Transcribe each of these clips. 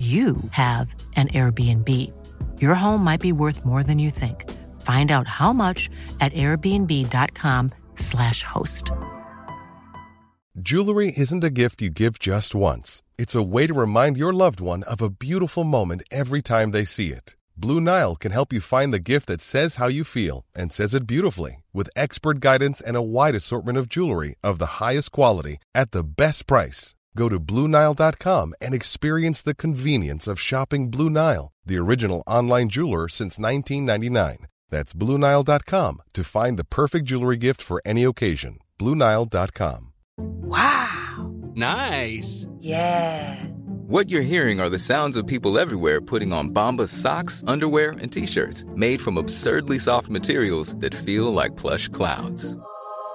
you have an Airbnb. Your home might be worth more than you think. Find out how much at airbnb.com/slash host. Jewelry isn't a gift you give just once. It's a way to remind your loved one of a beautiful moment every time they see it. Blue Nile can help you find the gift that says how you feel and says it beautifully with expert guidance and a wide assortment of jewelry of the highest quality at the best price. Go to BlueNile.com and experience the convenience of shopping Blue Nile, the original online jeweler since 1999. That's BlueNile.com to find the perfect jewelry gift for any occasion. BlueNile.com. Wow. Nice. Yeah. What you're hearing are the sounds of people everywhere putting on Bombas socks, underwear, and t-shirts made from absurdly soft materials that feel like plush clouds.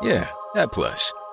Yeah, that plush.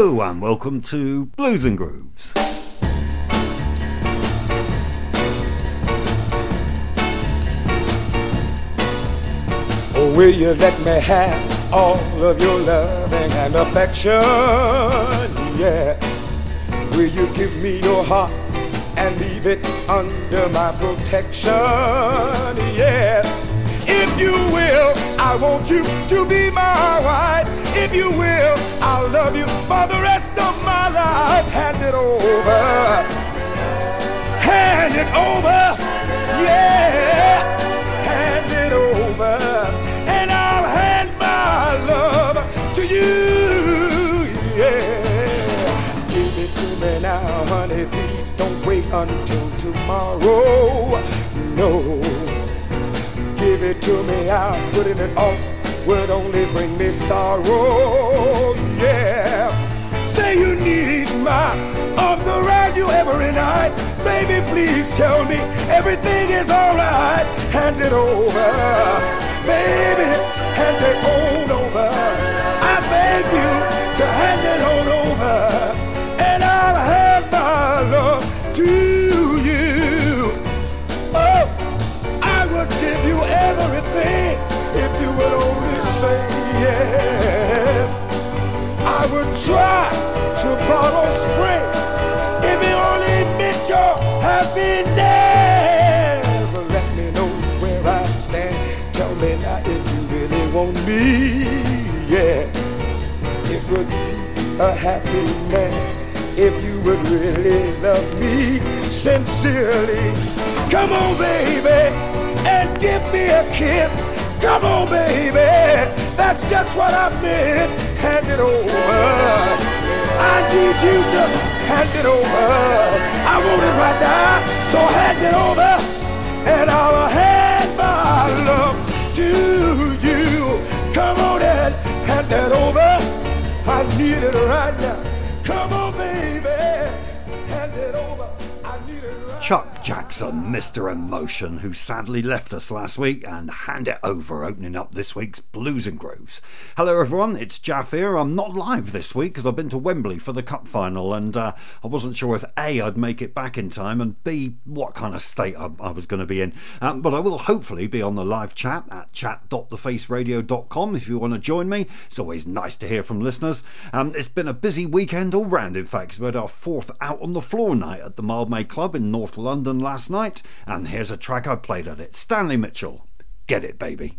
Hello and welcome to Blues and Grooves. Oh, will you let me have all of your loving and affection? Yeah. Will you give me your heart and leave it under my protection? Yeah. If you will, I want you to be my wife. If you will, I'll love you for the rest of my life. Hand it over. Hand it over. Yeah. Hand it over. And I'll hand my love to you. Yeah. Give it to me now, honey. Please don't wait until tomorrow. No. Give it to me, I'm putting it off would only bring me sorrow. Yeah. Say you need my arms around you every night. Baby, please tell me everything is alright. Hand it over. Baby, hand it on over. Try to borrow spring if it only meant your happiness. Let me know where I stand. Tell me now if you really want me. Yeah, it would be a happy man if you would really love me sincerely. Come on, baby, and give me a kiss. Come on, baby. That's just what I miss. Hand it over. I need you to hand it over. I want it right now. So hand it over. And I'll hand my love to you. Come on and hand that over. I need it right now. Come on, Jackson, Mr. Emotion, who sadly left us last week, and Hand It Over, opening up this week's Blues and Grooves. Hello, everyone, it's Jaf here. I'm not live this week because I've been to Wembley for the Cup final, and uh, I wasn't sure if A, I'd make it back in time, and B, what kind of state I, I was going to be in. Um, but I will hopefully be on the live chat at chat.thefaceradio.com if you want to join me. It's always nice to hear from listeners. Um, it's been a busy weekend all round, in fact, we had our fourth out on the floor night at the Mildmay Club in North London last night, and here's a track I played at it Stanley Mitchell. Get it, baby.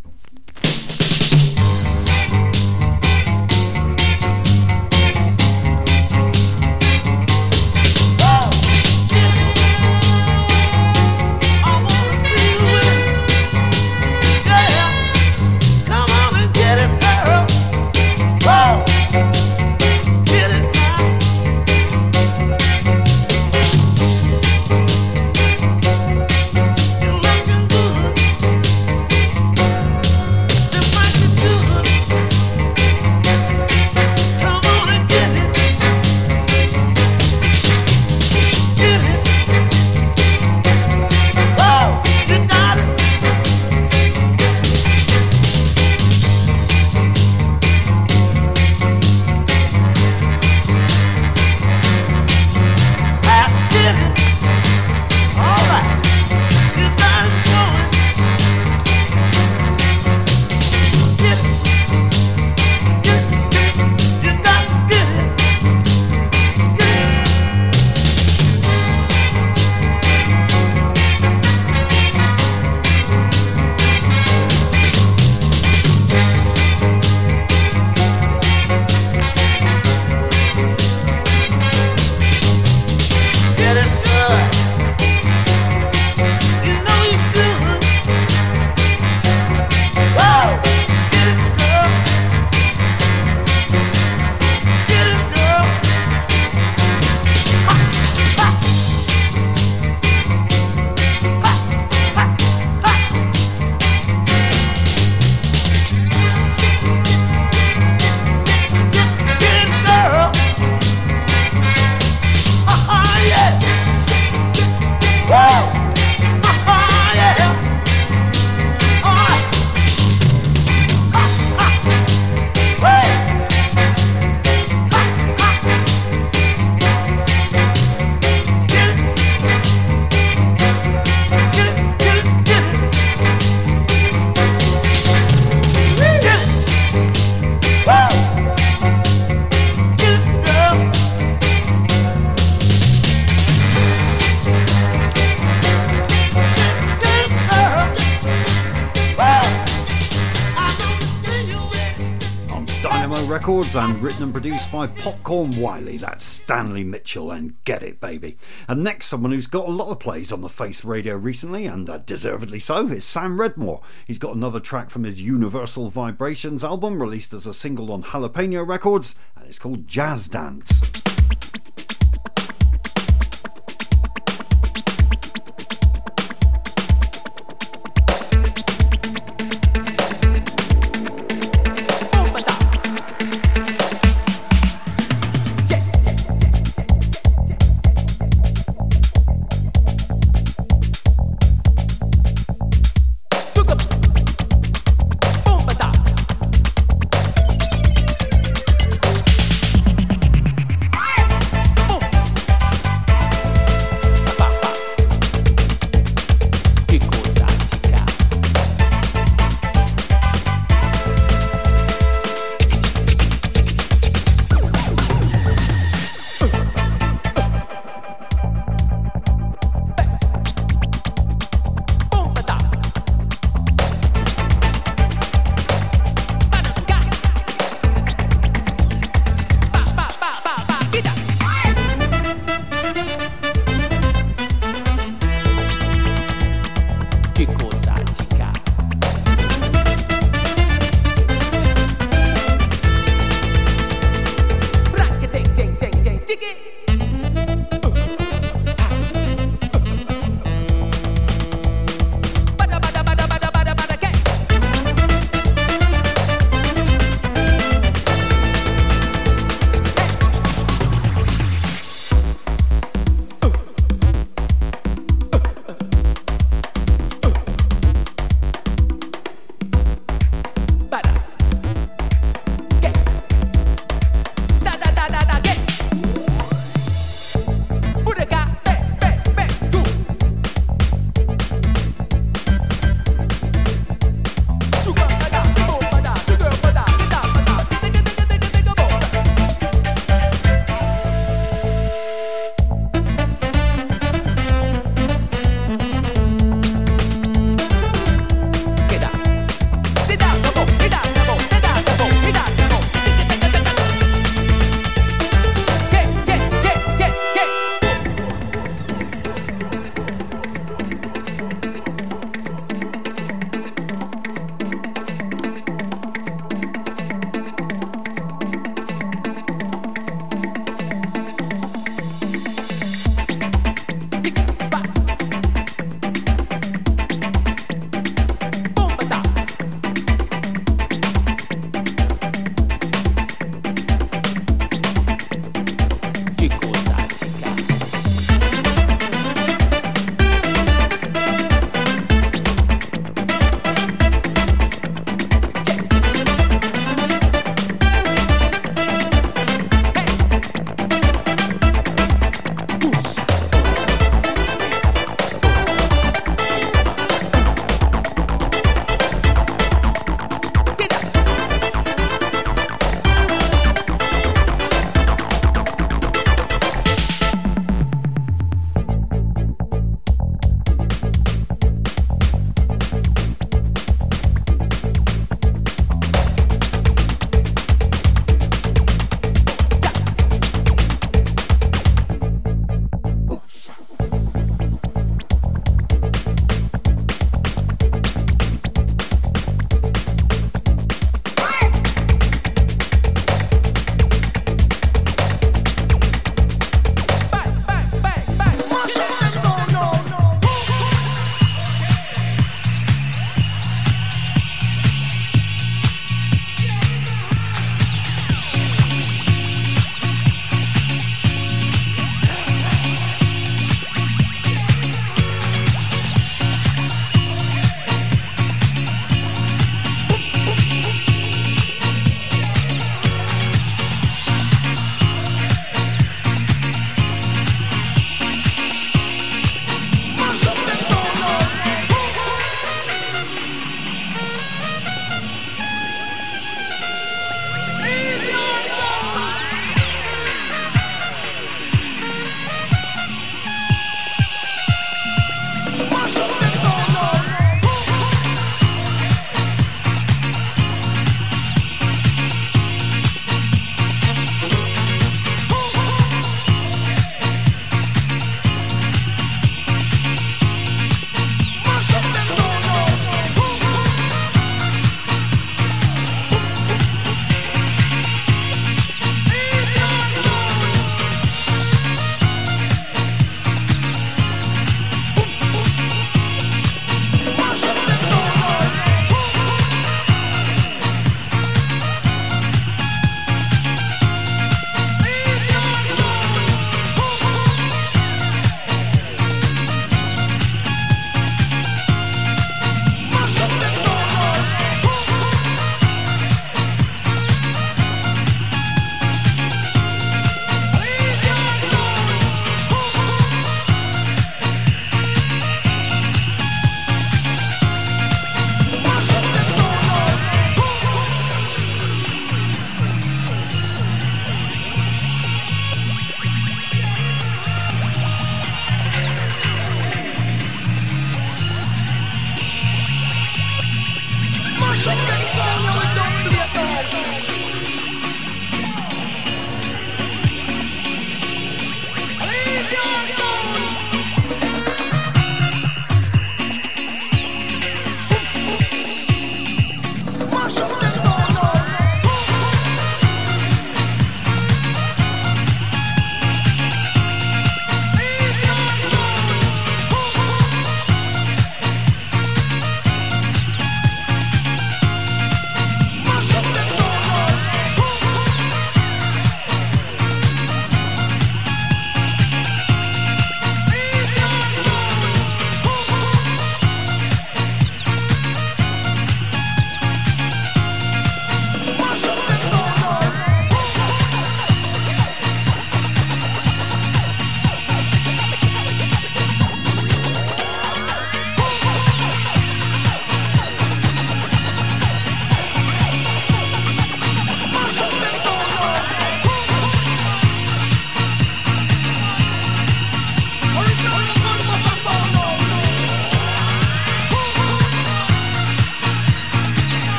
By Popcorn Wylie. That's Stanley Mitchell and Get It Baby. And next, someone who's got a lot of plays on the Face Radio recently, and uh, deservedly so, is Sam Redmore. He's got another track from his Universal Vibrations album, released as a single on Jalapeno Records, and it's called Jazz Dance.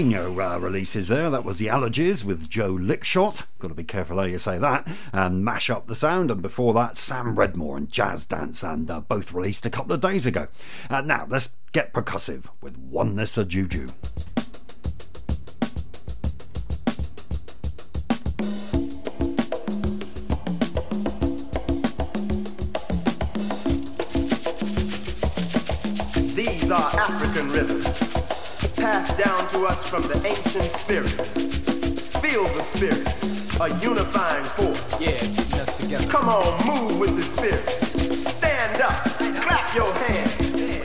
Jalapeno uh, releases there. That was the Allergies with Joe Lickshot. Got to be careful how you say that. And Mash Up the Sound. And before that, Sam Redmore and Jazz Dance. And uh, both released a couple of days ago. Uh, now, let's get percussive with Oneness of Juju. These are African rhythms, passed down to us from the ancient spirits. Feel the spirit, a unifying force. Yeah, getting us together. Come on, move with the spirit. Stand up, clap your hands,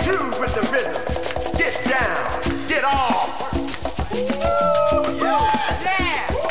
groove with the rhythm. Get down, get off. Woo, yeah, yeah.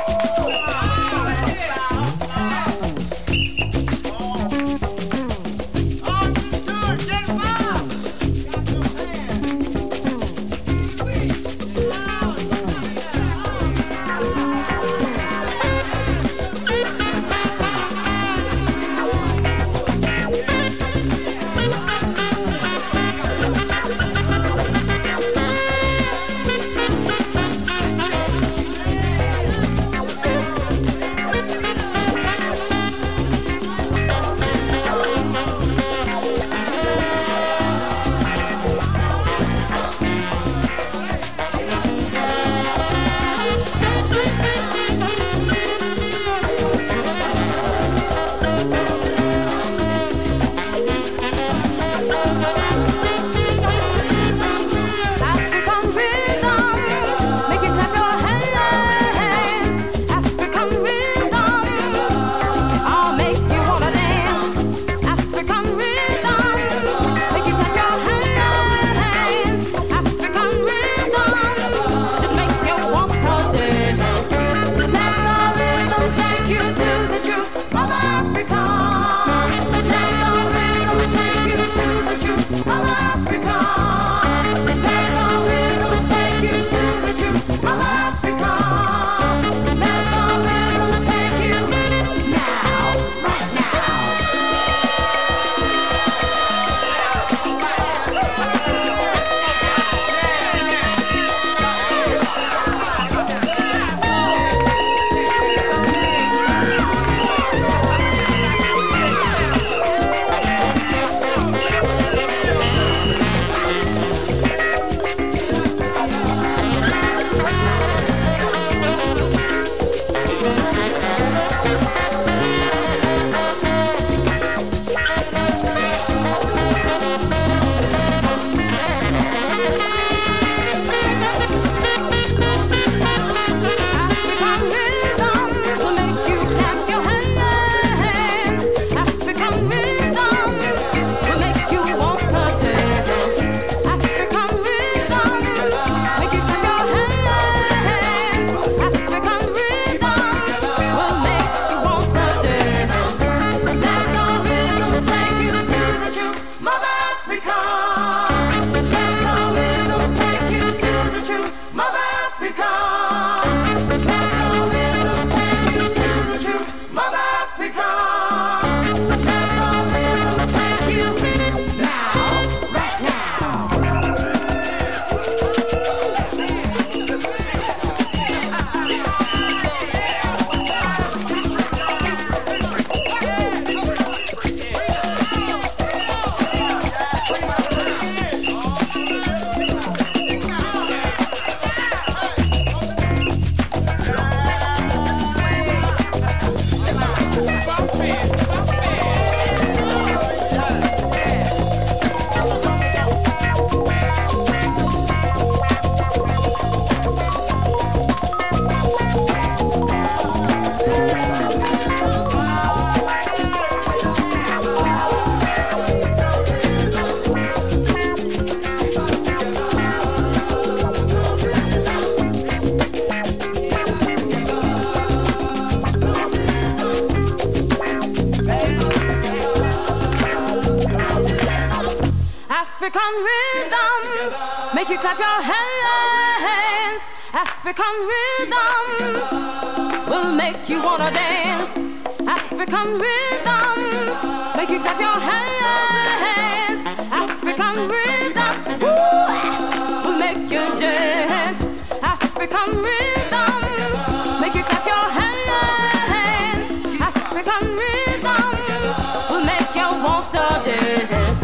African rhythms will make you wanna dance. African rhythms make you clap your hands. African rhythms will make you dance. African African rhythm. Make you clap your hands. African rhythm will make you want to dance.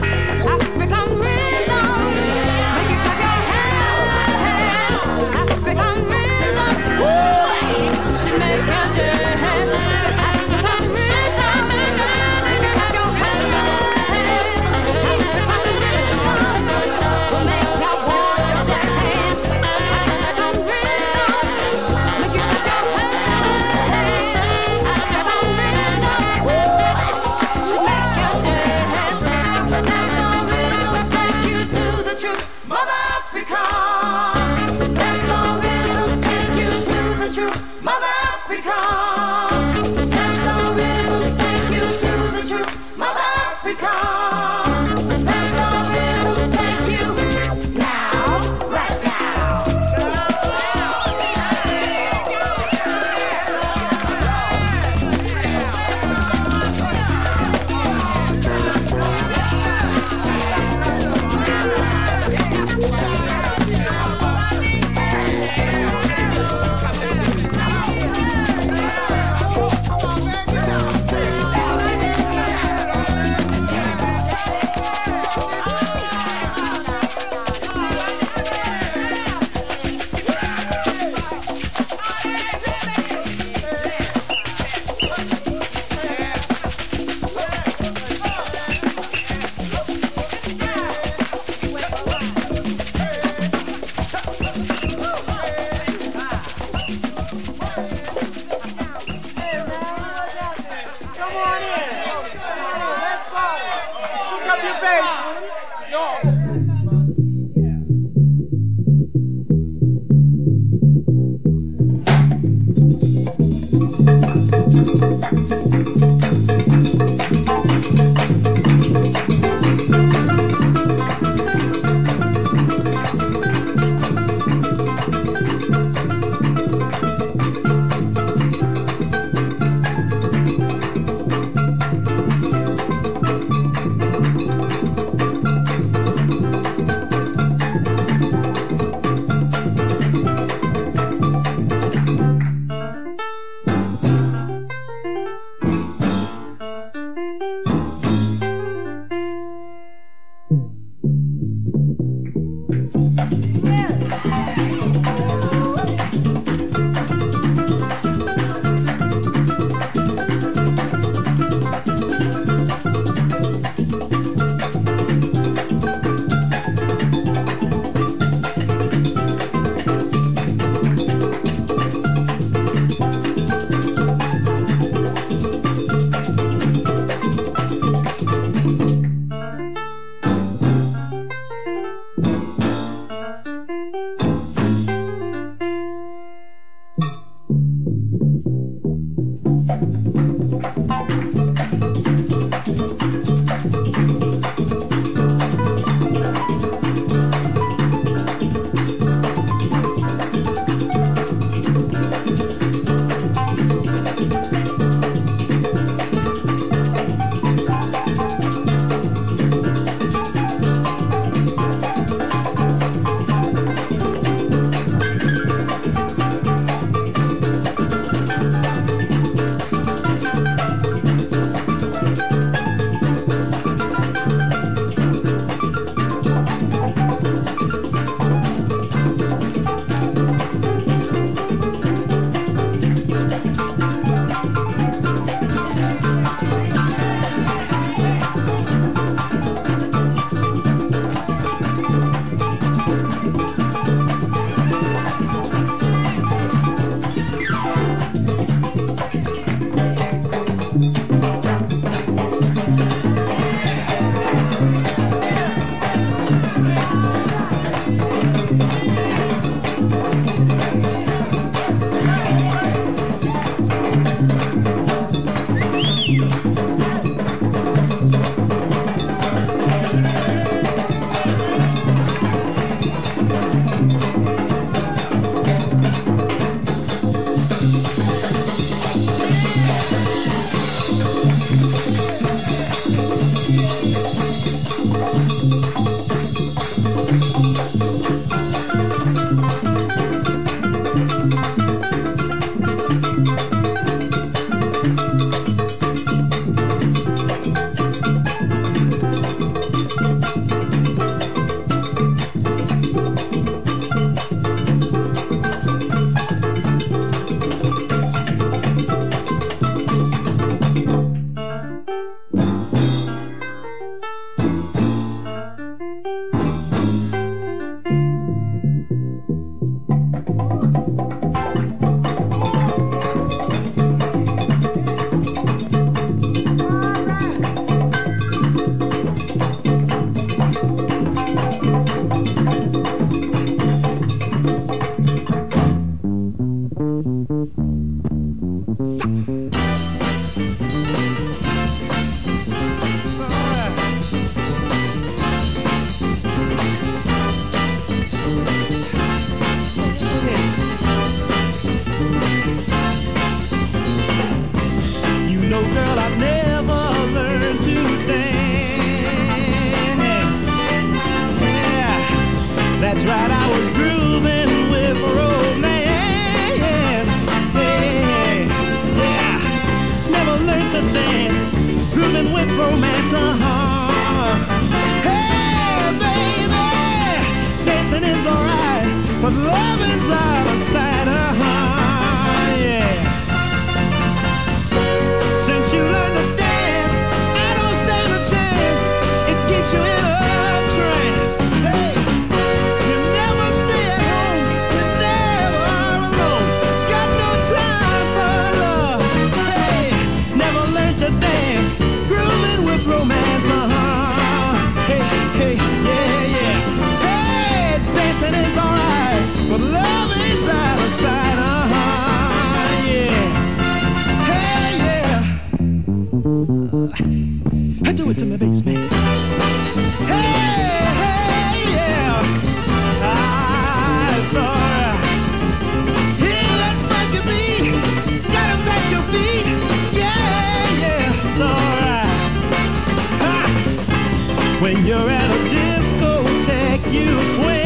When you're at a discotheque, you swing.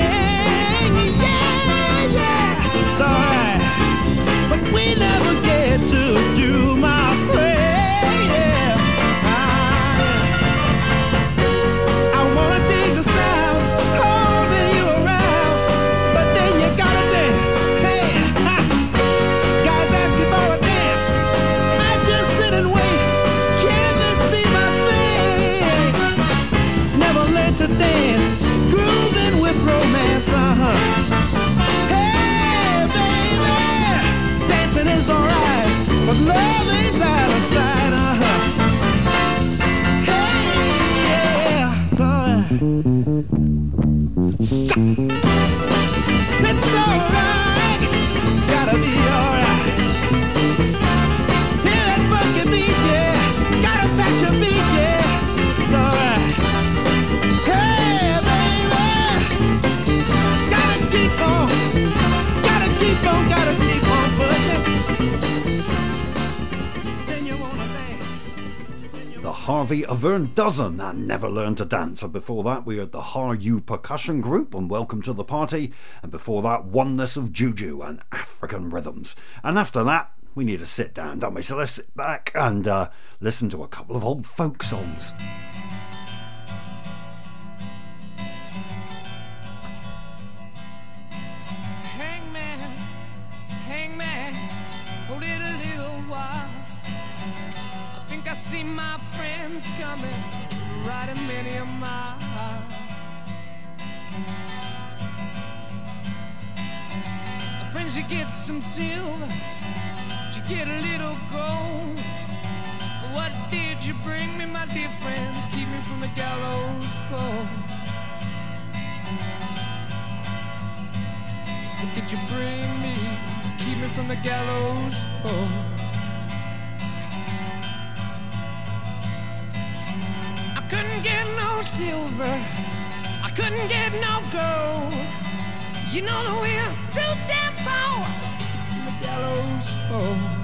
Harvey Averne Dozen and Never Learn to Dance. And before that, we had the Har-You Percussion Group and Welcome to the Party. And before that, Oneness of Juju and African Rhythms. And after that, we need to sit down, don't we? So let's sit back and uh, listen to a couple of old folk songs. I see my friends coming, riding many a mile. Friends, you get some silver, you get a little gold. What did you bring me, my dear friends? Keep me from the gallows pole. What did you bring me? Keep me from the gallows pole. Silver. I couldn't get no gold. You know that we're too damn. From the gallows pole.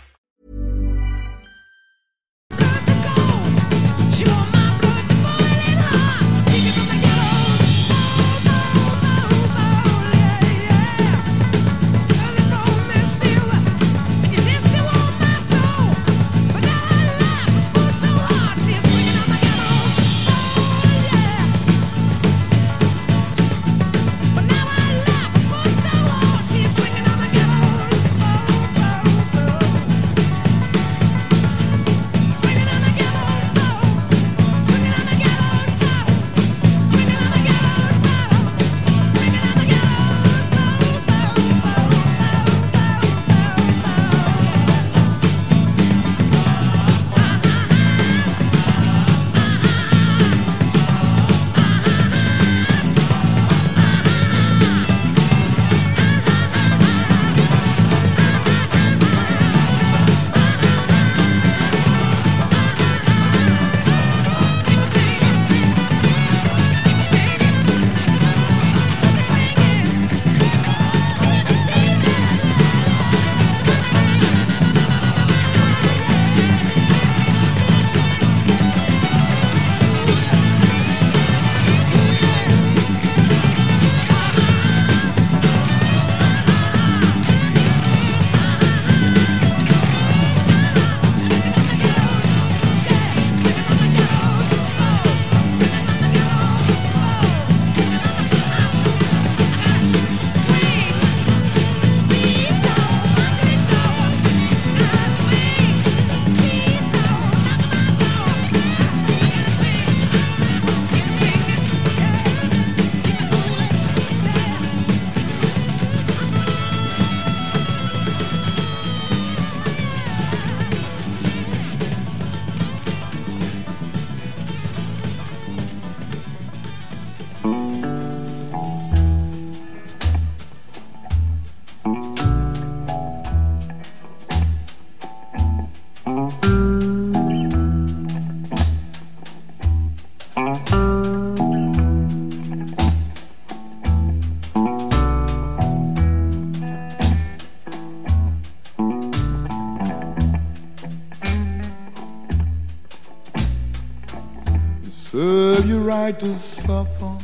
Right to suffer.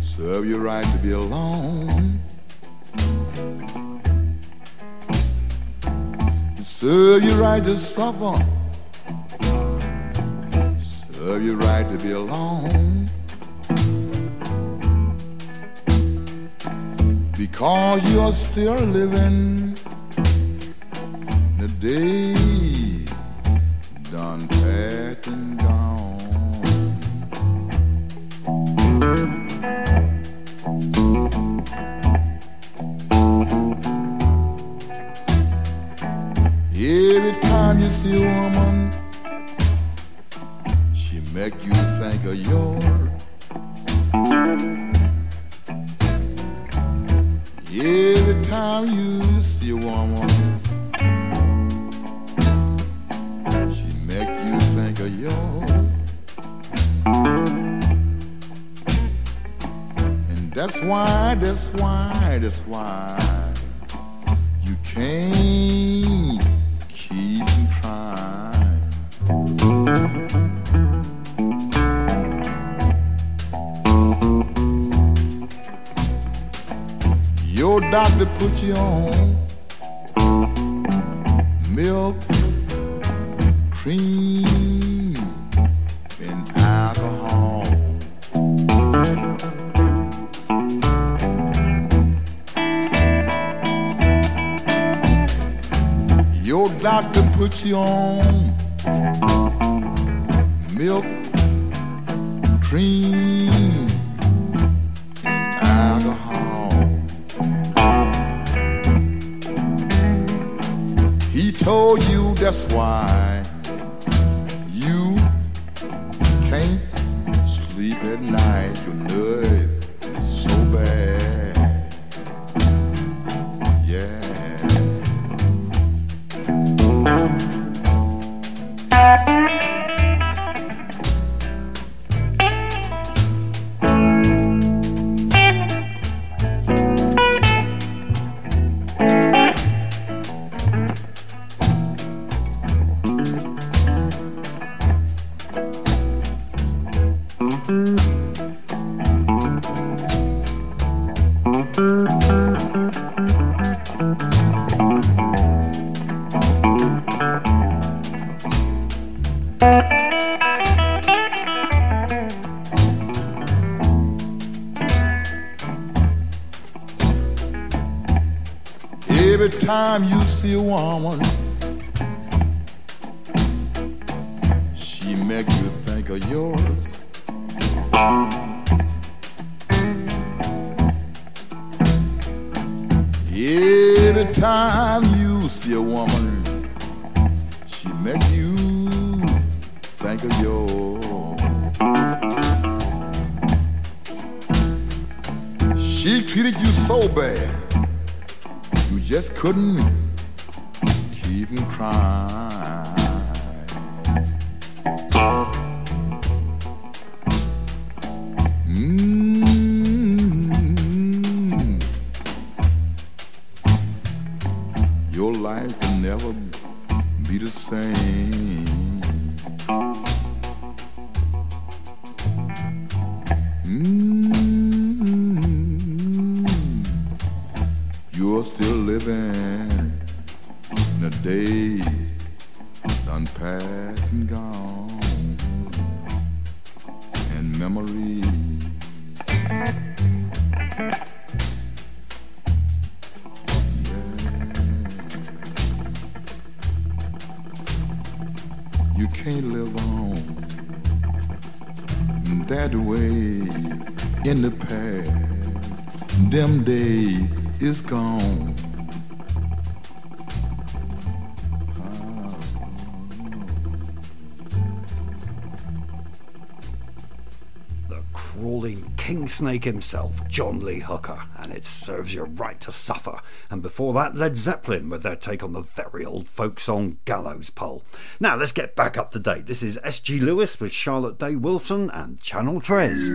Serve your right to be alone. Serve your right to suffer. Serve your right to be alone. Because you're still living the day think woman, You can't live on that way in the past. Them days is gone. King snake himself, John Lee Hooker, and it serves you right to suffer. And before that, Led Zeppelin with their take on the very old folk song Gallows Pole. Now let's get back up to date. This is S.G. Lewis with Charlotte Day Wilson and Channel Tres.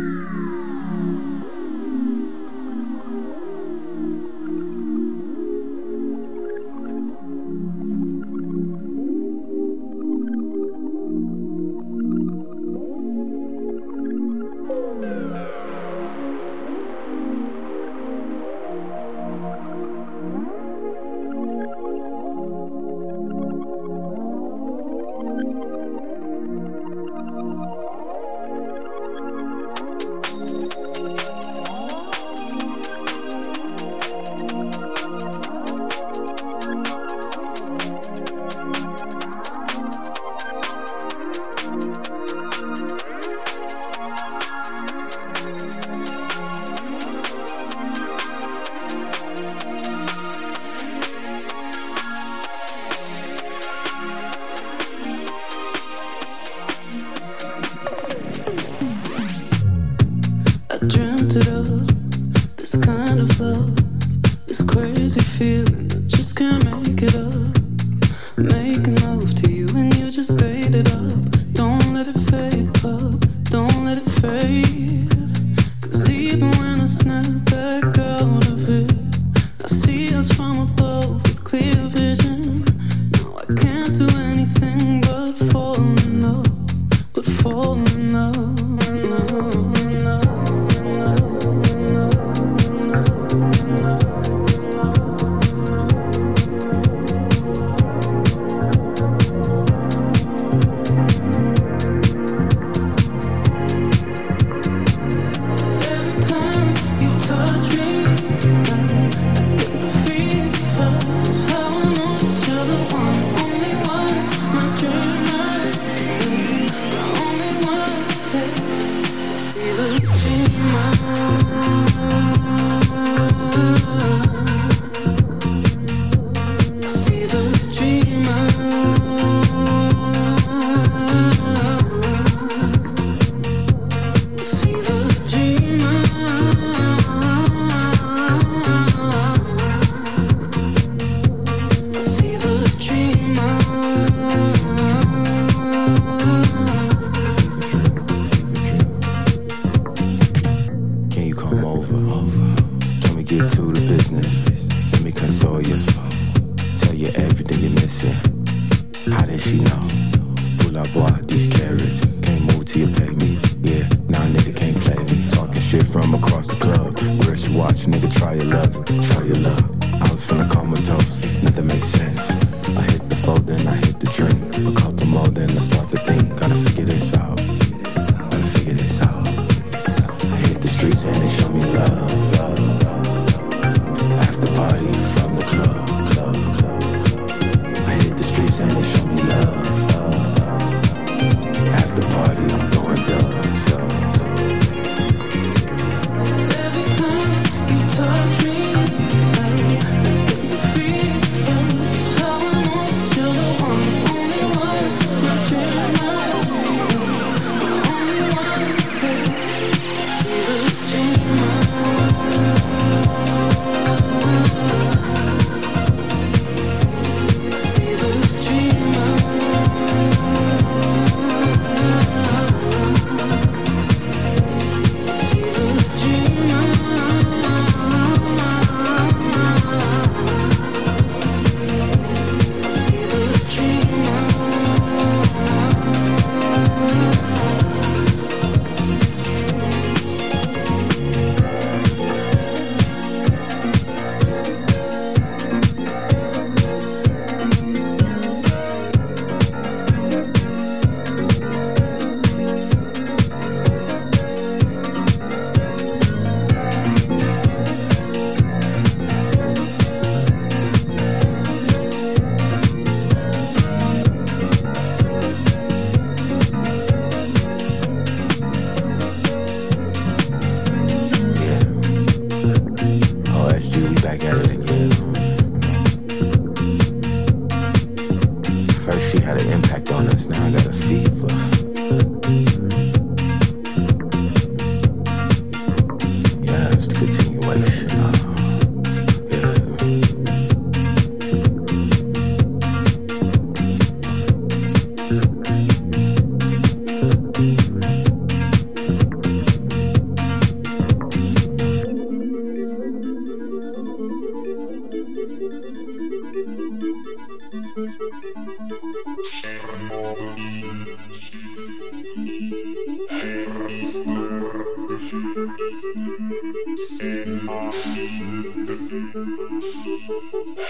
Thank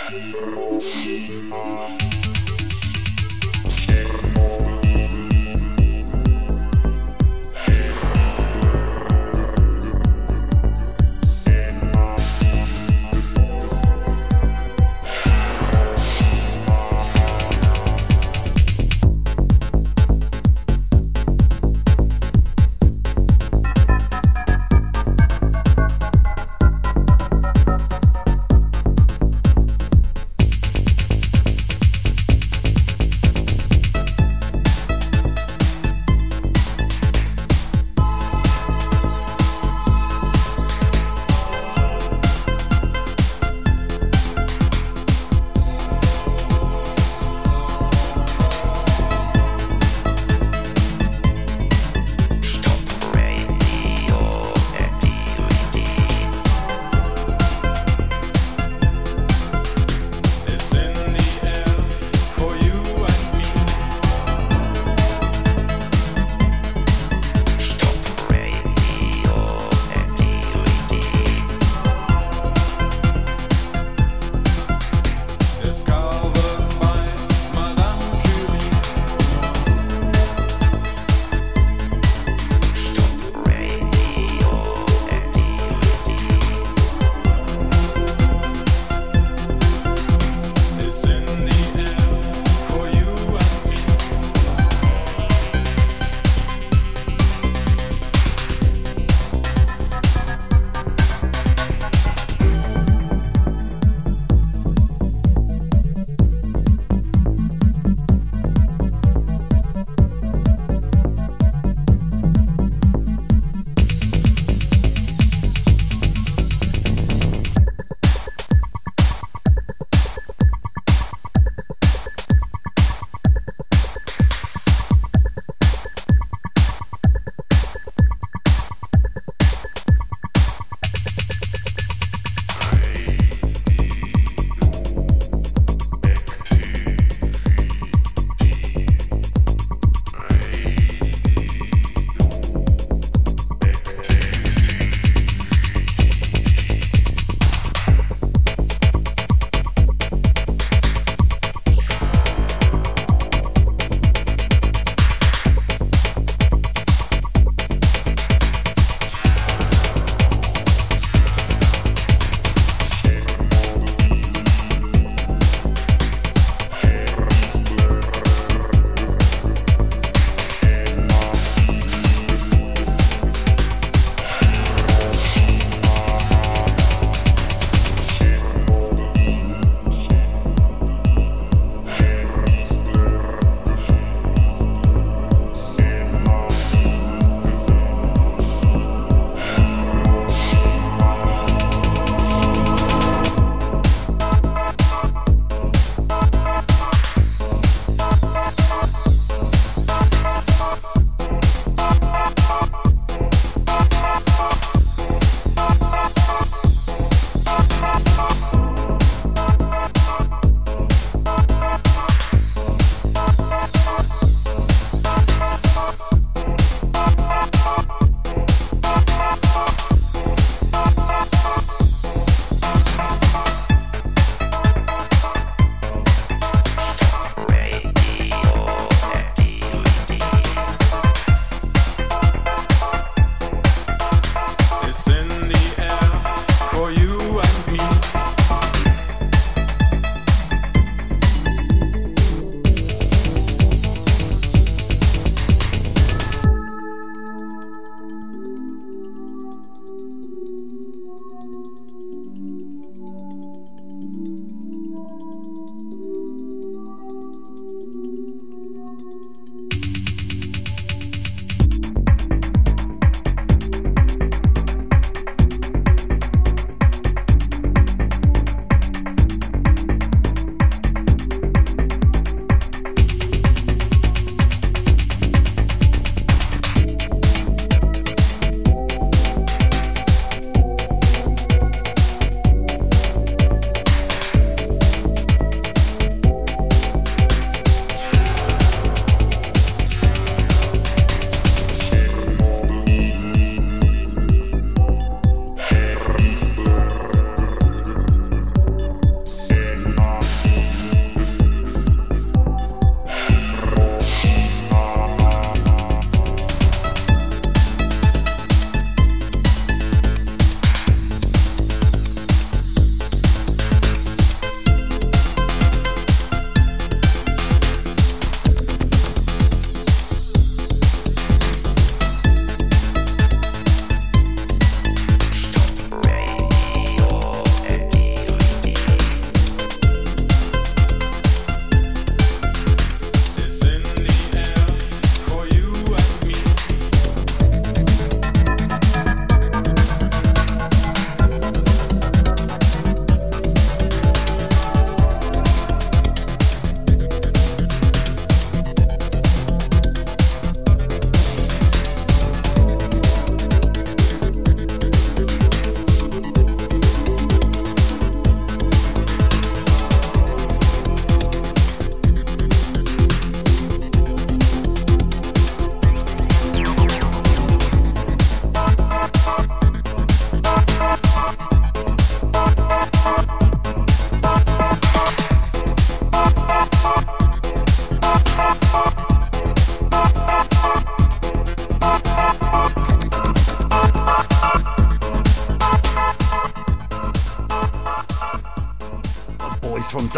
you.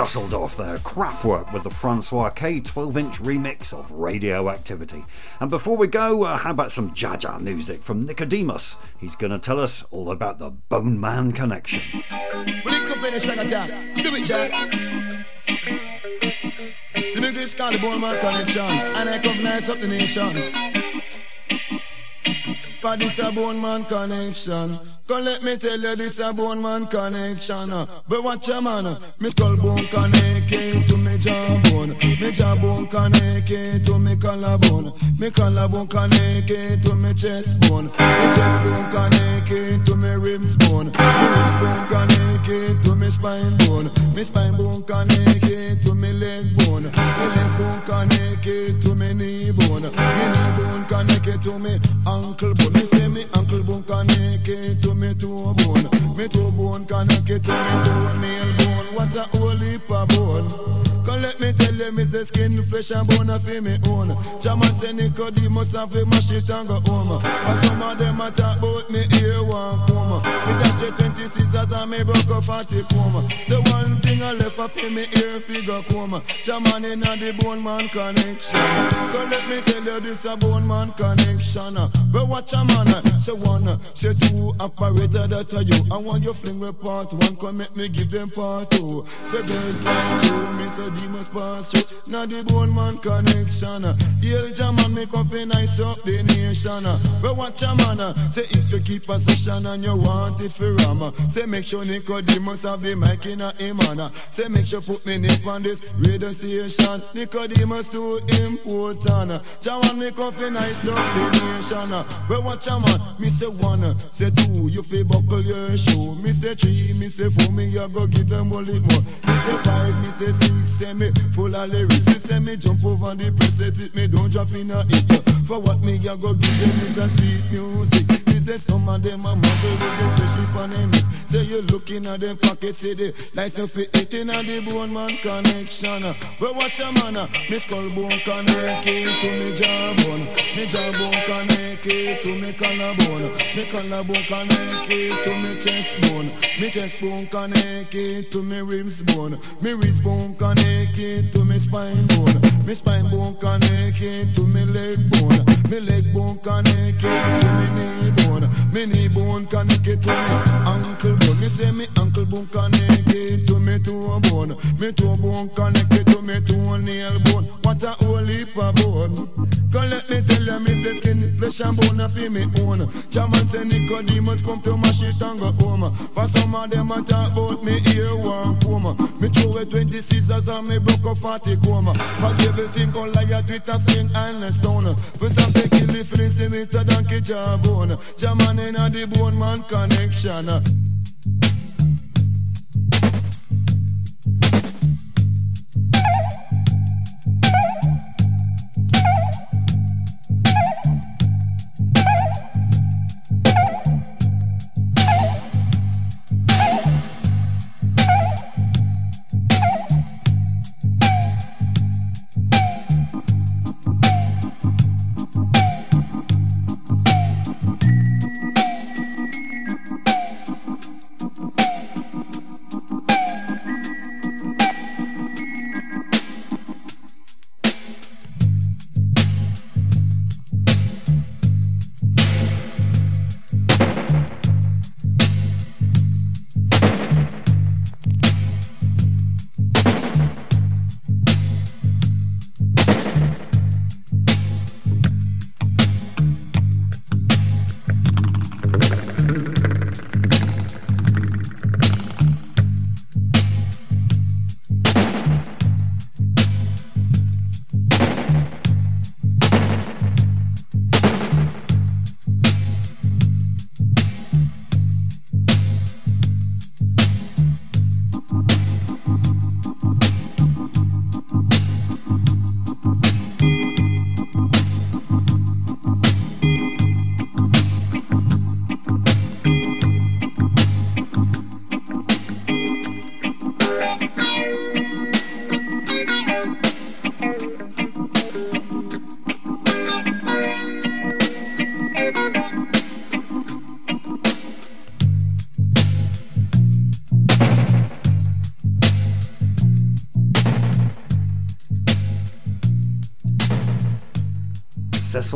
From Dusseldorf there, Kraftwerk with the Francois K 12 inch remix of Radioactivity. And before we go, uh, how about some Jaja music from Nicodemus? He's going to tell us all about the Bone Man connection. The. The Bone Man Connection, and the nation. For this a bone man connection. Come let me tell you this a bone man connection. uh. But watch your man, me skull bone connect to me jawbone. Me jawbone connect to me collarbone. Me collarbone connect to me chest bone. Me chest bone connect to me ribs bone. Me ribs bone connect to me spine bone. Me spine bone connect to me leg bone. Me leg bone connect to me knee bone. Me knee bone connect to me ankle bone. Me say me ankle bone connect to me toe bone. Me toe bone connect to get me toenail bone. What a of bone. Come let me tell you, me say skin, flesh and bone a fi me own. Chairman say Nicodemus have to mash it and go home. And some of them a talk about me ear one comb. Me dash the 20 scissors and me broke off a 40 comb. Say one thing I left a fi me ear figure comb. Chairman in a the bone man connection. Come let me tell you this a bone man connection. But watch a man, say one, say two operator that are you. I want you fling with part one, come make me give them part two. Say girls like you, me say demons pass through. Now the bone man connection. Uh. Yell German make up a nice up the nation. But uh. watch a man, uh. say if you keep a session and you want it for ram, say make sure Nicodemus have the mic in a him man. Say make sure put me nip on this radio station. Nicodemus too important. Jawan make up a nice up the nation. But watch a man, me say one, say two, you feel buckle your shoe. Me say three, me say four, me you go give them all it more. Me say five, me say six, me full of lyrics. Me say me jump over the it me don't drop in a hit. For what me you go give them is a sweet music. Say some of them a muggle with the special pandemic. Say you looking at them pockets, say the license for eating and the bone man connection. But watch a man, uh, me skull bone connected to me jawbone. Me jawbone connected to me collarbone. Me collarbone connected to me chest bone. Me chest bone connected to me ribs bone. Me ribs bone connected to me spine bone. Me spine bone connected to me leg bone. Me leg bone connected to me knee bone. Me knee bone connected to me ankle bone. Me say me ankle bone connected to me toe bone. Me toe bone connected to me toenail bone. What a whole heap of bone. Come let me tell you, me say skin, flesh and bone a fi me own. Chairman say Nicodemus come to mash it and go home. For some of them a talk about me ear one comb. Me throw away 20 scissors and me broke up 40 comb. But everything come like a Twitter sling and a stone. We some take the feelings, the meter donkey jawbone. Chairman in a the bone man connection. Uh.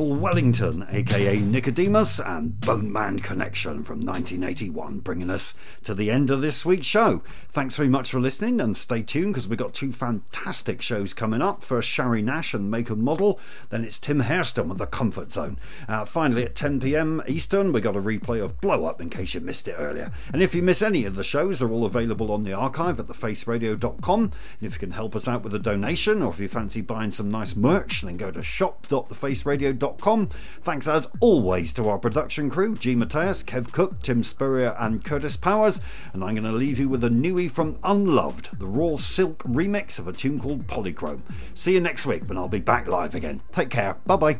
Wellington, aka Nicodemus, and Bone Man Connection from 1981, bringing us to the end of this week's show. Thanks very much for listening and stay tuned because we've got two fantastic shows coming up. First, Shari Nash and Make a Model, then it's Tim Hairston with The Comfort Zone. Uh, finally, at 10 pm Eastern, we got a replay of Blow Up in case you missed it earlier. And if you miss any of the shows, they're all available on the archive at thefaceradio.com. And if you can help us out with a donation or if you fancy buying some nice merch, then go to shop.thefaceradio.com gmail.com. Thanks as always to our production crew, G Mateus, Kev Cook, Tim Spurrier, and Curtis Powers. And I'm going to leave you with a newie from Unloved, the Raw Silk remix of a tune called Polychrome. See you next week when I'll be back live again. Take care. Bye bye.